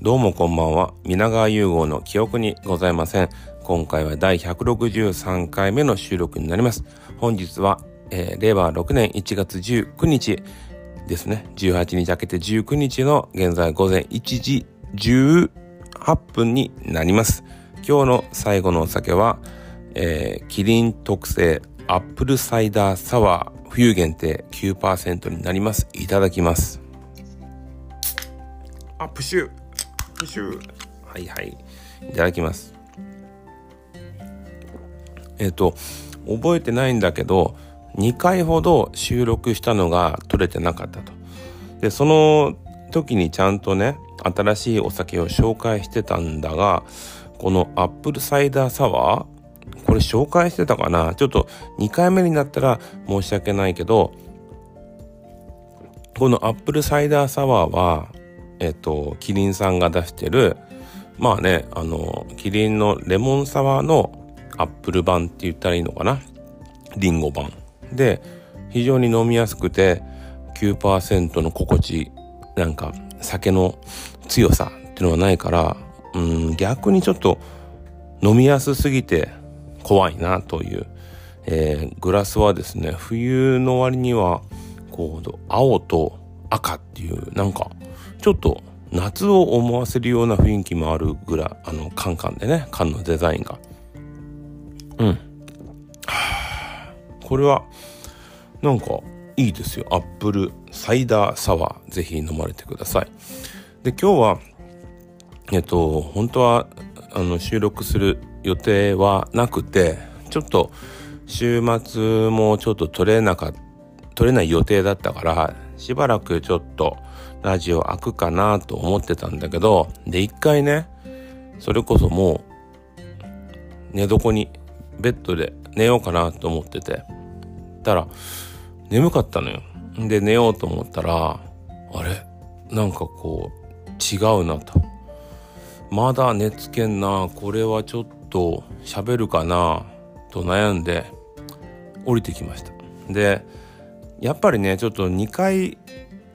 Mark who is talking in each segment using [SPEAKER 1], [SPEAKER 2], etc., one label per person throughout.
[SPEAKER 1] どうもこんばんは。皆川融合の記憶にございません。今回は第163回目の収録になります。本日は、えー、令和6年1月19日ですね。18日明けて19日の現在午前1時18分になります。今日の最後のお酒は、えー、キリン特製アップルサイダーサワー冬限定9%になります。いただきます。あ、プシュプシュはいはい。いただきます。えっ、ー、と、覚えてないんだけど、2回ほど収録したのが取れてなかったと。で、その時にちゃんとね、新しいお酒を紹介してたんだが、このアップルサイダーサワーこれ紹介してたかな？ちょっと2回目になったら申し訳ないけど、このアップルサイダーサワーは、えっと、キリンさんが出してる、まあね、あの、キリンのレモンサワーのアップル版って言ったらいいのかな？リンゴ版。で、非常に飲みやすくて、9%の心地、なんか、酒の強さっていうのはないから、うん、逆にちょっと飲みやすすぎて怖いなという、えー、グラスはですね、冬の割には、こう、青と赤っていう、なんか、ちょっと夏を思わせるような雰囲気もあるぐらい、あの、カンカンでね、缶のデザインが。うん。これは、なんか、いいですよ。アップルサイダーサワー、ぜひ飲まれてください。で、今日は、えっと、本当は、あの、収録する予定はなくて、ちょっと、週末もちょっと取れなかっ、取れない予定だったから、しばらくちょっと、ラジオ開くかなと思ってたんだけど、で、一回ね、それこそもう、寝床に、ベッドで寝ようかなと思ってて、たら、眠かったのよ。で、寝ようと思ったら、あれ？なんかこう、違うなと。まだ寝つけんな、これはちょっと喋るかな、と悩んで、降りてきました。で、やっぱりね、ちょっと2回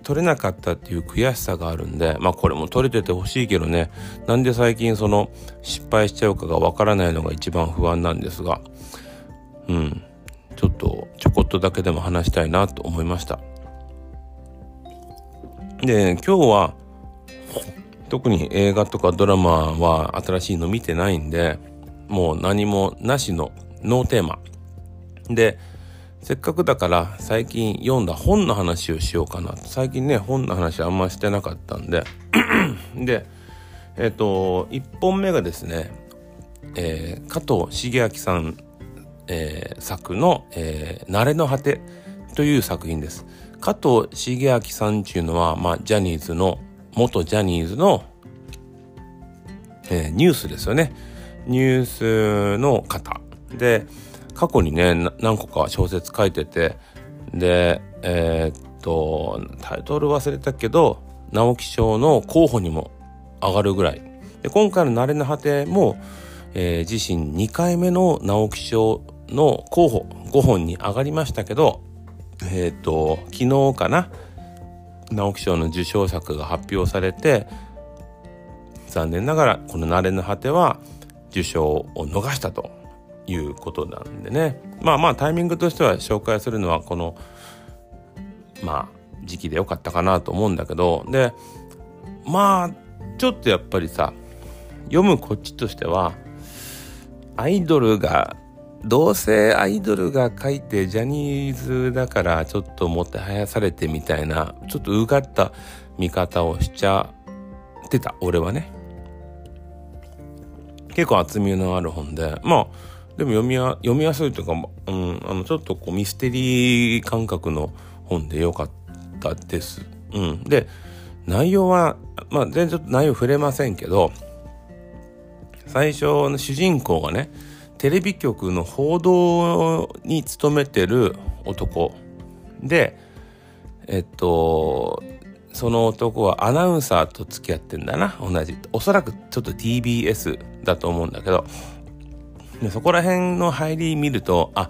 [SPEAKER 1] 取れなかったっていう悔しさがあるんで、まあこれも取れててほしいけどね、なんで最近その失敗しちゃうかがわからないのが一番不安なんですが、うん、ちょっとちょこっとだけでも話したいなと思いました。で、今日は特に映画とかドラマは新しいの見てないんで、もう何もなしのノーテーマ。で、せっかくだから最近読んだ本の話をしようかな。最近ね、本の話あんましてなかったんで。で、えっ、ー、と、1本目がですね、えー、加藤茂明さん、えー、作の、えー、慣れの果てという作品です。加藤茂明さんっていうのは、まあ、ジャニーズの、元ジャニーズの、えー、ニュースですよね。ニュースの方。で、過去にね何個か小説書いててでえー、っとタイトル忘れたけど直木賞の候補にも上がるぐらい。で今回の「慣れの果ても」えー、自身2回目の直木賞の候補5本に上がりましたけどえー、っと昨日かな直木賞の受賞作が発表されて残念ながらこの「慣れの果て」は受賞を逃したと。いうことなんでね。まあまあタイミングとしては紹介するのはこのまあ時期でよかったかなと思うんだけど。でまあちょっとやっぱりさ読むこっちとしてはアイドルがどうせアイドルが書いてジャニーズだからちょっともてはやされてみたいなちょっとうがった見方をしちゃってた俺はね。結構厚みのある本で。まあでも読みや読みやすいというか、うん、あのちょっとこうミステリー感覚の本でよかったです。うん、で内容は、まあ、全然ちょっと内容触れませんけど最初の主人公がねテレビ局の報道に勤めてる男。でえっとその男はアナウンサーと付き合ってんだな同じ。おそらくちょっと TBS だと思うんだけどでそこら辺の入り見るとあ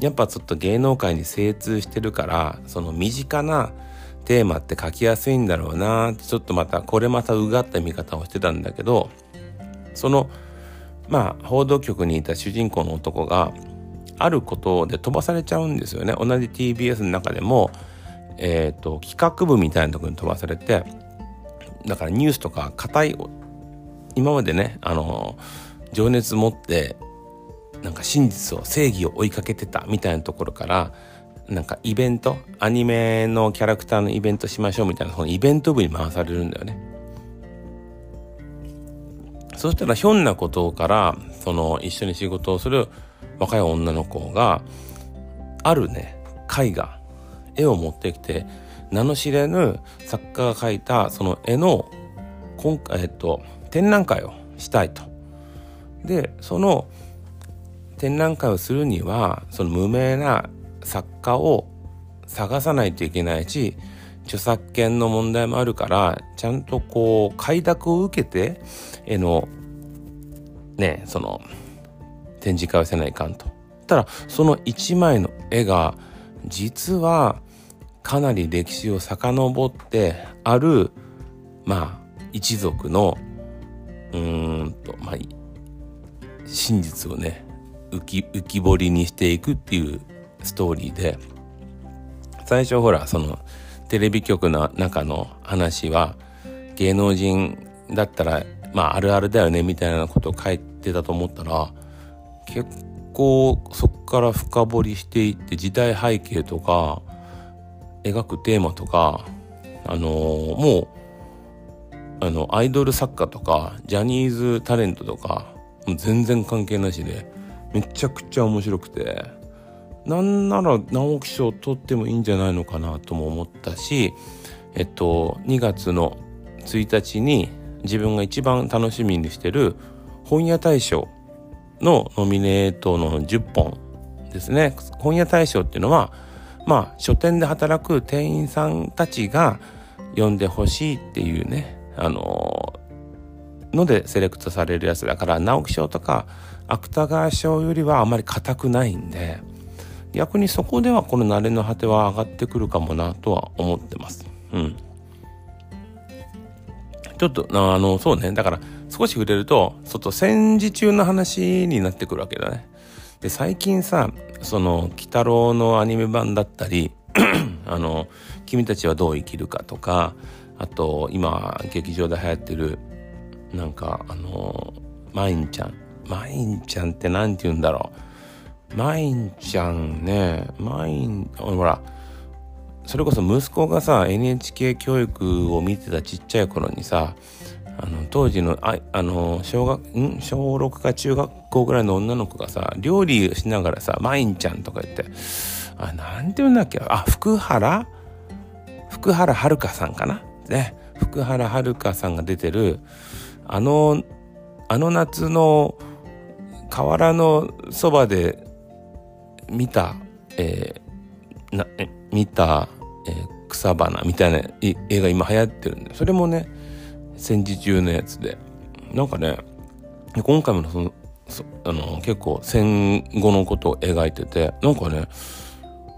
[SPEAKER 1] やっぱちょっと芸能界に精通してるからその身近なテーマって書きやすいんだろうなちょっとまたこれまたうがった見方をしてたんだけどそのまあ報道局にいた主人公の男があることで飛ばされちゃうんですよね。同じ TBS の中でも、えーと、企画部みたいなとこに飛ばされてだからニュースとか硬い今までねあの情熱持ってなんか真実を正義を追いかけてたみたいなところからなんかイベントアニメのキャラクターのイベントしましょうみたいなそのイベント部に回されるんだよね。そしたらひょんなことからその一緒に仕事をする若い女の子があるね絵画絵を持ってきて名の知れぬ作家が描いたその絵の今回、えっと、展覧会をしたいと。でその展覧会をするにはその無名な作家を探さないといけないし著作権の問題もあるからちゃんとこう快諾を受けて絵のねその展示会をせないかんと。たらその一枚の絵が実はかなり歴史を遡ってあるまあ一族のうーんとまあ真実をね浮き浮き彫りにしていくっていうストーリーで最初ほらそのテレビ局の中の話は芸能人だったらまああるあるだよねみたいなことを書いてたと思ったら結構そこから深掘りしていって時代背景とか描くテーマとかあのー、もうあのアイドル作家とかジャニーズタレントとかもう全然関係なしでめちゃくちゃ面白くて。なんなら直木賞取ってもいいんじゃないのかなとも思ったしえっと2月の1日に自分が一番楽しみにしてる本屋大賞のノミネートの10本ですね。本屋大賞っていうのはまあ書店で働く店員さんたちが読んでほしいっていうねあののでセレクトされるやつだから直木賞とか芥川賞よりはあまり硬くないんで逆にそこではこの慣れの果ては上がってくるかもなとは思ってます。うん。ちょっとあのそうねだから少し触れるとちょっと戦時中の話になってくるわけだね。で最近さその「鬼太郎」のアニメ版だったり あの「君たちはどう生きるか」とかあと今劇場で流行ってるなんかあのマインちゃん。マインちゃんって何て言うんだろう。マインちゃんね。マインほらそれこそ息子がさ NHK 教育を見てたちっちゃい頃にさあの当時のああの小学ん？小6か中学校ぐらいの女の子がさ料理しながらさ「マインちゃん」とか言ってあなんて言うんだっけあ福原？福原遥さんかな？ね。福原遥さんが出てるあのあの夏の河原のそばで見た、えー、なえ見た、えー、草花みたいな映画今流行ってるんでそれもね戦時中のやつで。なんかね今回もそのあの結構戦後のことを描いててなんかね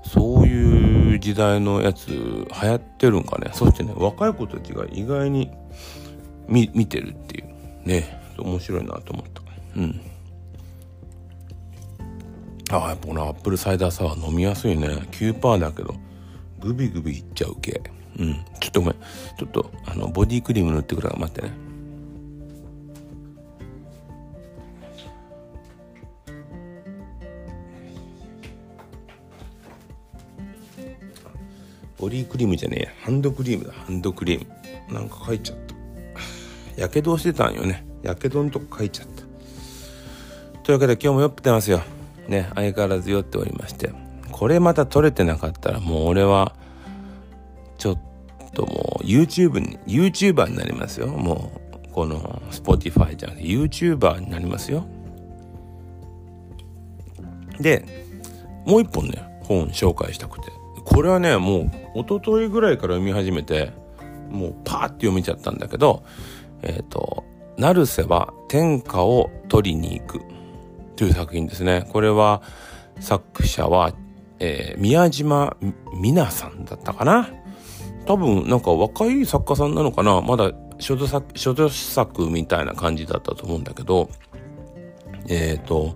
[SPEAKER 1] そういう時代のやつ流行ってるんかね。そしてね若い子たちが意外に見てるっていう。ね。面白いなと思った。うん。あやっぱこのアップルサイダーサワー飲みやすいね。9%だけどグビグビいっちゃう系。うん。ちょっとごめん。ちょっとあのボディクリーム塗ってくるから待ってね。ボディクリームじゃねえハンドクリームだ。ハンドクリーム。なんか書いちゃった。やけどしてたんよね。やけどのとこ書いちゃった。というわけで今日も酔ってますよ。ね相変わらず酔っておりまして。これまた撮れてなかったらもう俺はちょっともう YouTube に YouTuber になりますよ。もうこの Spotify じゃなくて YouTuber になりますよ。でもう一本ね本紹介したくて。これはねもう一昨日ぐらいから読み始めてもうパーって読めちゃったんだけどえっ、ー、と「成瀬は天下を取りに行く」という作品ですね。これは作者は、えー、宮島美奈さんだったかな？多分なんか若い作家さんなのかな？まだ書助作書助作みたいな感じだったと思うんだけどえっ、ー、と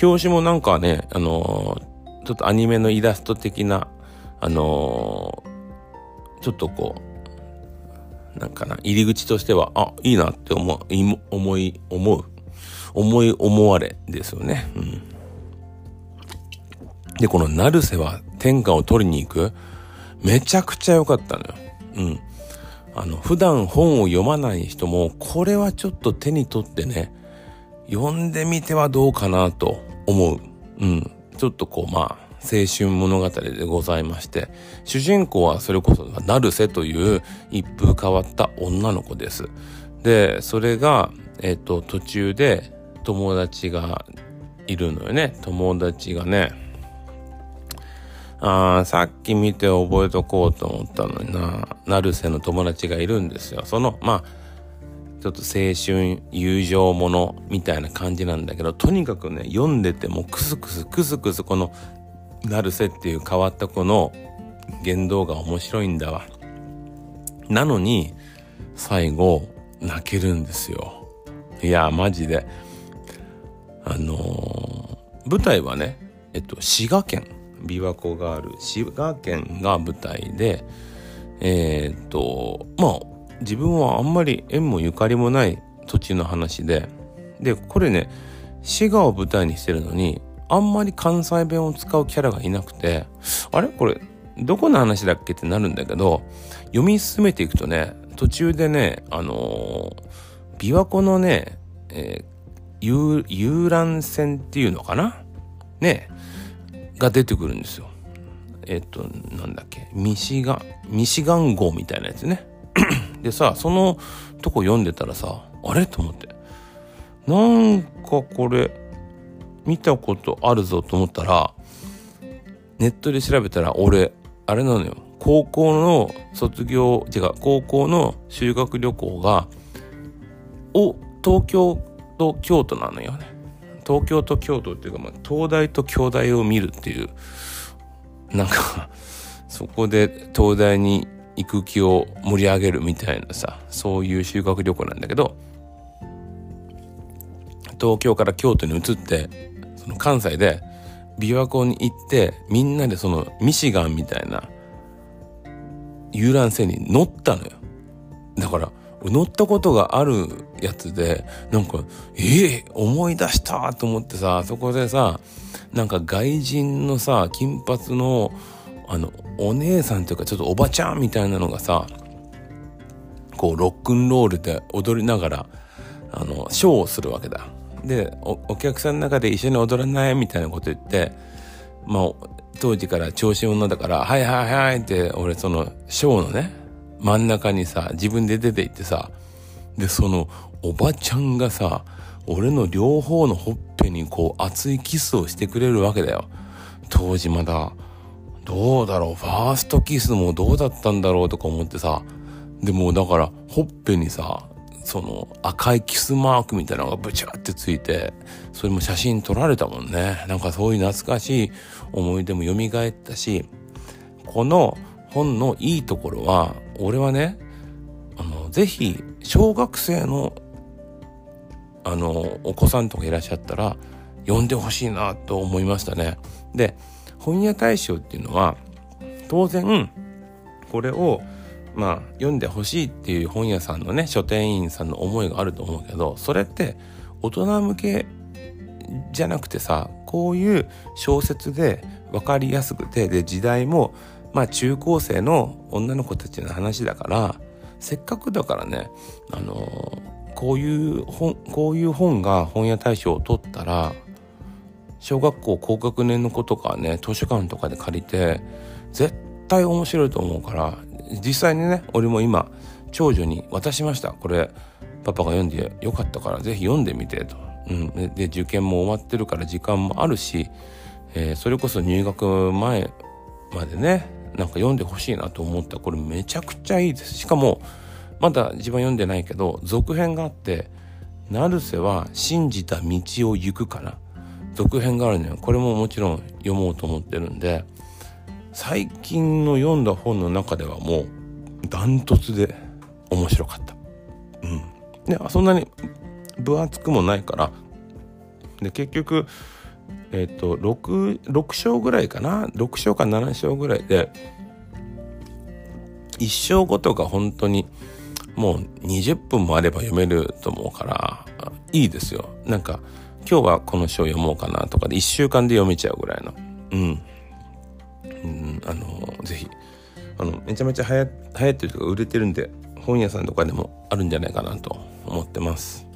[SPEAKER 1] 表紙もなんかねあのー、ちょっとアニメのイラスト的なあのー、ちょっとこうなんかな入り口としてはあいいなって思い思い思う思い思われですよね。うん、でこの成瀬は天下を取りに行くめちゃくちゃ良かったのよ。うん。あの、普段本を読まない人も、これはちょっと手に取ってね、読んでみてはどうかなと思う。うん。ちょっとこう、まあ、青春物語でございまして、主人公はそれこそ、成瀬という一風変わった女の子です。で、それが、えっ、と、途中で友達がいるのよね。友達がね、あさっき見て覚えとこうと思ったのにな、成瀬の友達がいるんですよ。その、まあ、ちょっと青春友情ものみたいな感じなんだけど、とにかくね、読んでてもクスクスクスクスこの成瀬っていう変わった子の言動が面白いんだわ。なのに、最後、泣けるんですよ。いや、マジで。あのー、舞台はね、えっと、滋賀県。琵琶湖がある滋賀県が舞台でえー、っとまあ自分はあんまり縁もゆかりもない土地の話ででこれね滋賀を舞台にしてるのにあんまり関西弁を使うキャラがいなくてあれ？これどこの話だっけってなるんだけど読み進めていくとね途中でねあのー、琵琶湖のね、えー、遊覧船っていうのかな？ねが出てくるんですよ。えっと、なんだっけ、ミシガン、ミシガン号みたいなやつね。でさ、そのとこ読んでたらさ、あれ？と思って。なんかこれ、見たことあるぞと思ったら、ネットで調べたら俺、あれなのよ。高校の卒業、違う、高校の修学旅行が、お、東京と京都なのよね。東京と京都っていうか、まあ、東大と京大を見るっていう、なんかそこで東大に行く気を盛り上げるみたいなさ、そういう修学旅行なんだけど、東京から京都に移って、その関西で琵琶湖に行って、みんなでそのミシガンみたいな遊覧船に乗ったのよ。だから、乗ったことがあるやつで、なんか、ええー、思い出したと思ってさ、そこでさ、なんか外人のさ、金髪の、あの、お姉さんというかちょっとおばちゃんみたいなのがさ、こう、ロックンロールで踊りながら、あの、ショーをするわけだ。でお、客さんの中で一緒に踊らないみたいなこと言って、まあ、当時から調子女だから、はいはいはいって、俺その、ショーのね、真ん中にさ、自分で出て行ってさ、で、その、おばちゃんがさ、俺の両方のほっぺにこう熱いキスをしてくれるわけだよ。当時まだ、どうだろう、ファーストキスもどうだったんだろうとか思ってさ、でもだから、ほっぺにさ、その赤いキスマークみたいなのがブチャってついて、それも写真撮られたもんね。なんかそういう懐かしい思い出も蘇ったし、この本のいいところは、俺はね、あの、ぜひ、小学生の、あの、お子さんとかいらっしゃったら、読んでほしいなと思いましたね。で、本屋大賞っていうのは、当然、これを、まあ、読んでほしいっていう本屋さんのね、書店員さんの思いがあると思うけど、それって大人向けじゃなくてさ、こういう小説で分かりやすくて、で、時代もまあ中高生の女の子たちの話だからせっかくだからねあのこういう本こういう本が本屋大賞を取ったら小学校高学年の子とかね図書館とかで借りて絶対面白いと思うから実際にね俺も今長女に渡しました。これパパが読んでよかったから是非読んでみてと、うん、で受験も終わってるから時間もあるし、えー、それこそ入学前までねなんか読んでほしいなと思った。これめちゃくちゃいいです。しかもまだ自分読んでないけど続編があって成瀬は信じた道を行くかな続編があるのよ。これももちろん読もうと思ってるんで最近の読んだ本の中ではもうダントツで面白かった。うん。で、そんなに分厚くもないから、で、結局、えっ、ー、と、6、6章ぐらいかな ?6 章か7章ぐらいで、1章ごとが本当にもう20分もあれば読めると思うから、いいですよ。なんか、今日はこの章読もうかなとかで1週間で読めちゃうぐらいの。うん、めちゃめちゃ流行流行ってるとか売れてるんで、本屋さんとかでもあるんじゃないかなと思ってます。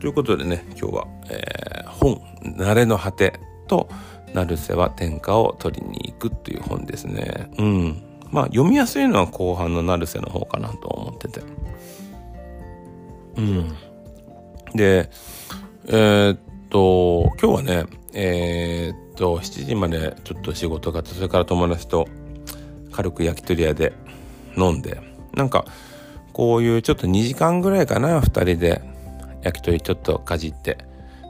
[SPEAKER 1] ということでね、今日は、えー、本、慣れの果てと、成瀬は天下を取りに行くっていう本ですね。うん。まあ、読みやすいのは後半の成瀬の方かなと思ってて。うん。で、えー、っと、今日はね、えー、っと、7時までちょっと仕事があって、それから友達と軽く焼き鳥屋で飲んで、なんか、こういうちょっと2時間ぐらいかな、2人で焼き鳥ちょっとかじって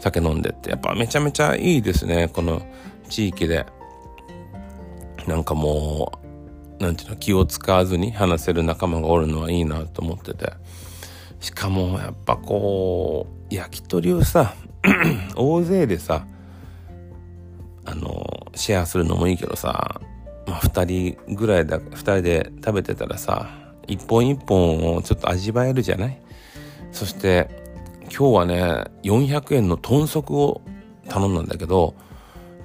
[SPEAKER 1] 酒飲んでってやっぱめちゃめちゃいいですねこの地域で。なんかもうなんていうの気を使わずに話せる仲間がおるのはいいなと思ってて。しかもやっぱこう焼き鳥をさ 大勢でさあのシェアするのもいいけどさまあ2人ぐらいだ2人で食べてたらさ一本一本をちょっと味わえるじゃない？そして今日はね、400円の豚足を頼んだんだけど、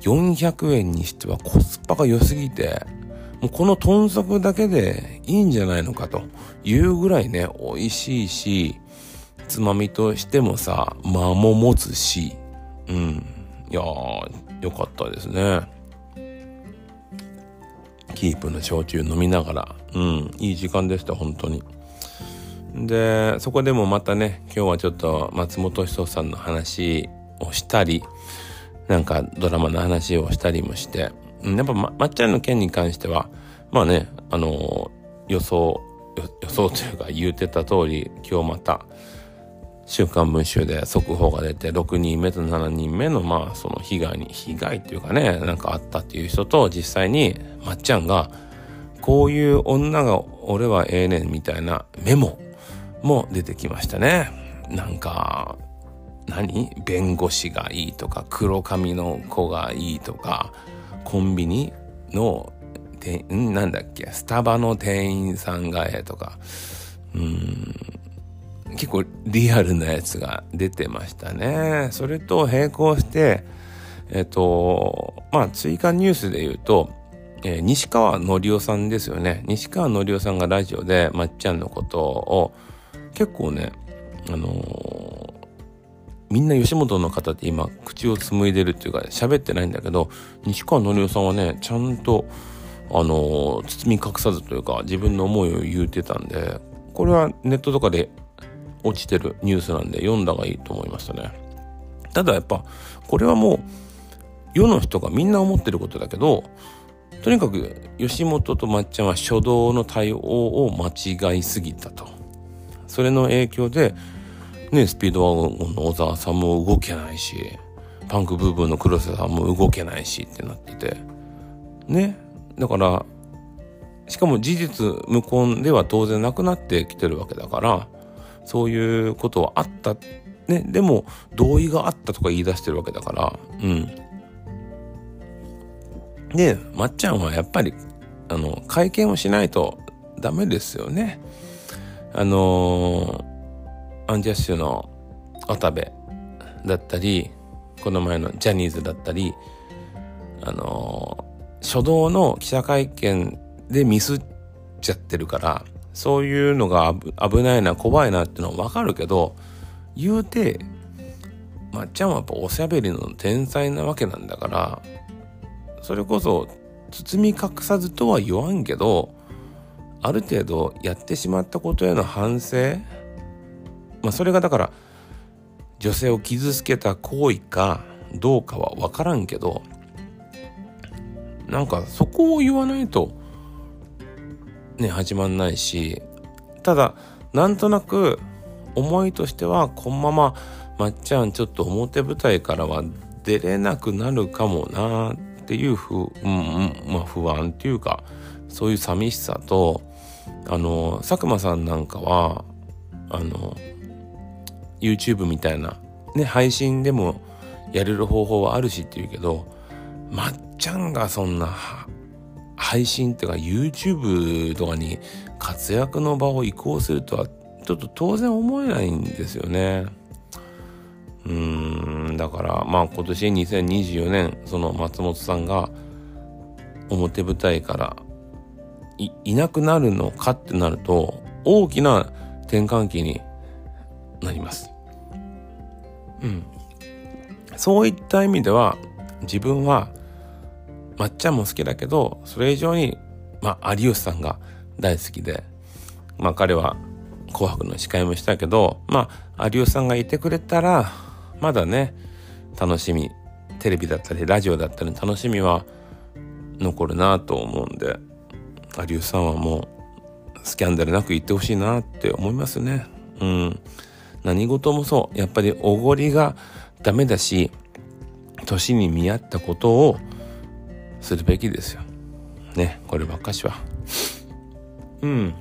[SPEAKER 1] 400円にしてはコスパが良すぎて、もうこの豚足だけでいいんじゃないのかというぐらいね、美味しいし、つまみとしてもさ、間も持つし、うん。いやー、よかったですね。キープの焼酎飲みながら、うん、いい時間でした、本当に。でそこでもまたね今日はちょっと松本人志さんの話をしたりなんかドラマの話をしたりもしてやっぱまっちゃんの件に関してはまあねあの予想予想というか言うてた通り今日また週刊文春で速報が出て6人目と7人目のまあその被害に被害っていうかねなんかあったっていう人と実際にまっちゃんがこういう女が俺はええねんみたいなメモも出てきましたね。なんか、何？弁護士がいいとか、黒髪の子がいいとか、コンビニの、なんだっけ、スタバの店員さんがええとか、うん、結構リアルなやつが出てましたね。それと並行して、えっ、と、まあ追加ニュースで言うと、えー、西川のりおさんですよね。西川のりおさんがラジオでまっちゃんのことを結構ね、あのー、みんな吉本の方って今口を紡いでるっていうか喋ってないんだけど西川のりおさんはねちゃんとあのー、包み隠さずというか自分の思いを言うてたんでこれはネットとかで落ちてるニュースなんで読んだがいいと思いましたねただやっぱこれはもう世の人がみんな思ってることだけどとにかく吉本とまっちゃんは初動の対応を間違いすぎたとそれの影響で、ね、スピードワゴンの小沢さんも動けないし、パンクブーブーの黒瀬さんも動けないしってなってて。ね。だから、しかも事実無根では当然なくなってきてるわけだから、そういうことはあった。ね。でも、同意があったとか言い出してるわけだから、うん。で、まっちゃんはやっぱり、あの、会見をしないとダメですよね。あのー、アンジャッシュの渡部だったり、この前のジャニーズだったり、あのー、初動の記者会見でミスっちゃってるから、そういうのが危ないな、怖いなってのはわかるけど、言うて、まっちゃんはやっぱおしゃべりの天才なわけなんだから、それこそ包み隠さずとは言わんけど、ある程度やってしまったことへの反省まあそれがだから女性を傷つけた行為かどうかは分からんけどなんかそこを言わないとね始まんないしただなんとなく思いとしてはこのまままっちゃんちょっと表舞台からは出れなくなるかもなっていうふう、んうん、まあ不安っていうかそういう寂しさとあの佐久間さんなんかはあの YouTube みたいなね配信でもやれる方法はあるしって言うけどまっちゃんがそんな配信っていうか YouTube とかに活躍の場を移行するとはちょっと当然思えないんですよね。うーんだからまあ今年2024年その松本さんが表舞台からいなくなるのかってなると大きな転換期になります。うん。そういった意味では自分はまっちゃんも好きだけどそれ以上にまあ有吉さんが大好きでまあ彼は紅白の司会もしたけどまあ有吉さんがいてくれたらまだね楽しみテレビだったりラジオだったり楽しみは残るなと思うんで有吉さんはもうスキャンダルなく言ってほしいなって思いますね。うん。何事もそう。やっぱりおごりがダメだし年に見合ったことをするべきですよ。ねこればっかしは。うん。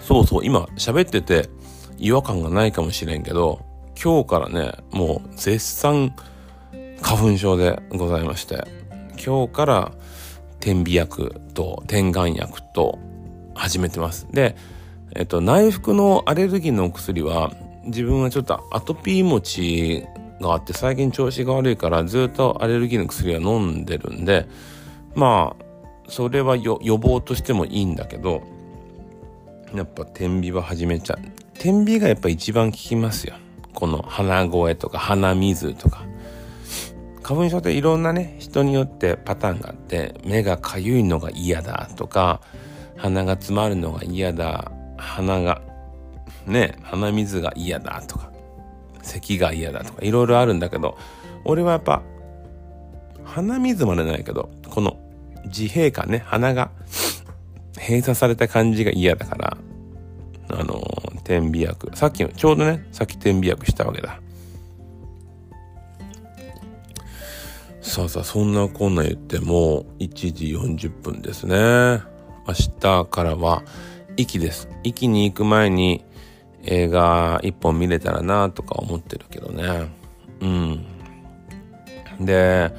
[SPEAKER 1] そうそう今喋ってて違和感がないかもしれんけど今日からねもう絶賛花粉症でございまして今日から点鼻薬と点眼薬と始めてます。でえっと内服のアレルギーのお薬は自分はちょっとアトピー持ちがあって最近調子が悪いからずっとアレルギーの薬は飲んでるんでまあそれは予防としてもいいんだけどやっぱ点鼻は始めちゃう。点鼻がやっぱ一番効きますよ。この鼻声とか鼻水とか。花粉症っていろんなね人によってパターンがあって目がかゆいのが嫌だとか鼻が詰まるのが嫌だ鼻がね鼻水が嫌だとか。咳が嫌だとかいろいろあるんだけど俺はやっぱ鼻水までないけどこの自閉感ね鼻が閉鎖された感じが嫌だからあの点鼻薬。さっきちょうどねさっき点鼻薬したわけだ。さあさあそんなこんな言っても1時40分ですね。明日からは息です。息に行く前に映画一本見れたらなとか思ってるけどねうんで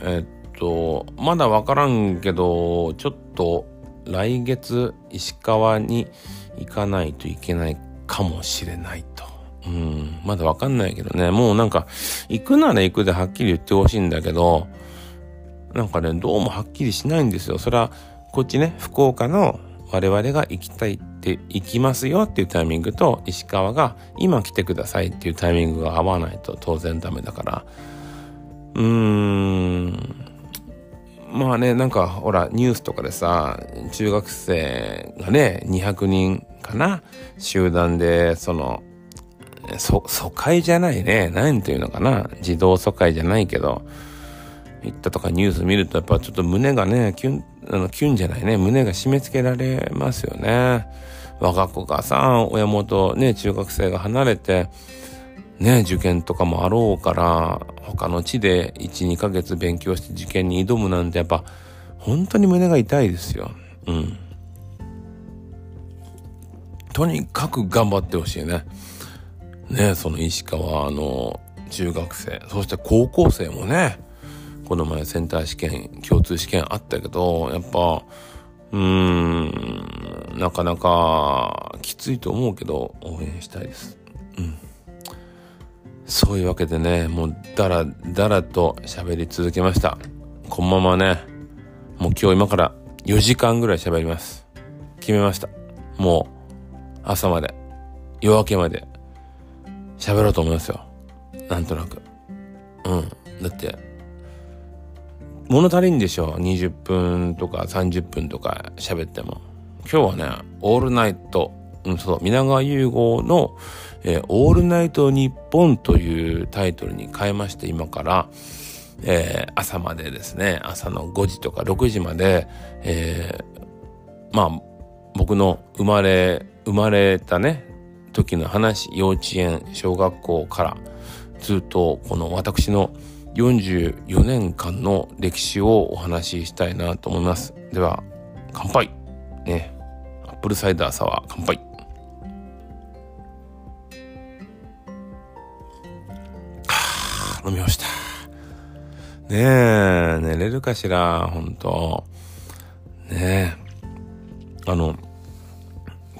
[SPEAKER 1] えっとまだ分からんけどちょっと来月石川に行かないといけないかもしれないと。うん、まだわかんないけどね。もうなんか、行くなら行くではっきり言ってほしいんだけど、なんかね、どうもはっきりしないんですよ。それは、こっちね、福岡の我々が行きたいって行きますよっていうタイミングと石川が今来てくださいっていうタイミングが合わないと当然ダメだから。うーん。まあねなんかほらニュースとかでさ中学生がね200人かな？集団でその疎開じゃないね。何ていうのかな？自動疎開じゃないけど行ったとかニュース見るとやっぱちょっと胸がねキュンあの、キュンじゃないね、胸が締め付けられますよね。我が子がさ、親元、ね、中学生が離れて、ね、受験とかもあろうから、他の地で1、2ヶ月勉強して受験に挑むなんてやっぱ、本当に胸が痛いですよ。うん。とにかく頑張ってほしいね。ね、その石川の中学生、そして高校生もね、この前センター試験共通試験あったけどやっぱうーんなかなかきついと思うけど応援したいです。うん。そういうわけでねもうだらだらと喋り続けました。このままねもう今日今から4時間ぐらい喋ります。決めました。もう朝まで夜明けまで喋ろうと思いますよ。なんとなく。うん。だって物足りんでしょ？20分とか30分とか喋っても。今日はね「オールナイト」うん、そう皆川優吾の、えー「オールナイトニッポン」というタイトルに変えまして今から、えー、朝までですね。朝の5時とか6時まで、えー、まあ僕の生まれ生まれたね時の話幼稚園小学校からずっとこの私の44年間の歴史をお話ししたいなと思います。では、乾杯。ね。アップルサイダーサワー乾杯。あ飲みました。ねえ寝れるかしら本当。ねえ。あの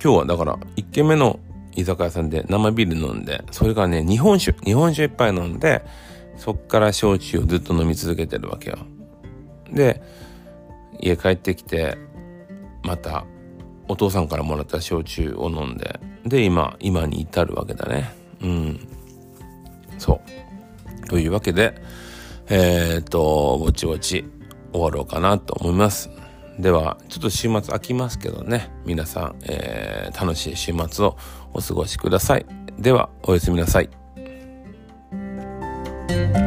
[SPEAKER 1] 今日はだから1軒目の居酒屋さんで生ビール飲んでそれからね日本酒日本酒いっぱい飲んでそっから焼酎をずっと飲み続けてるわけよ。で家帰ってきてまたお父さんからもらった焼酎を飲んでで今今に至るわけだね。うん。そう。というわけでえー、っとぼちぼち終わろうかなと思います。ではちょっと週末空きますけどね。皆さん、えー、楽しい週末をお過ごしください。ではおやすみなさい。Thank you.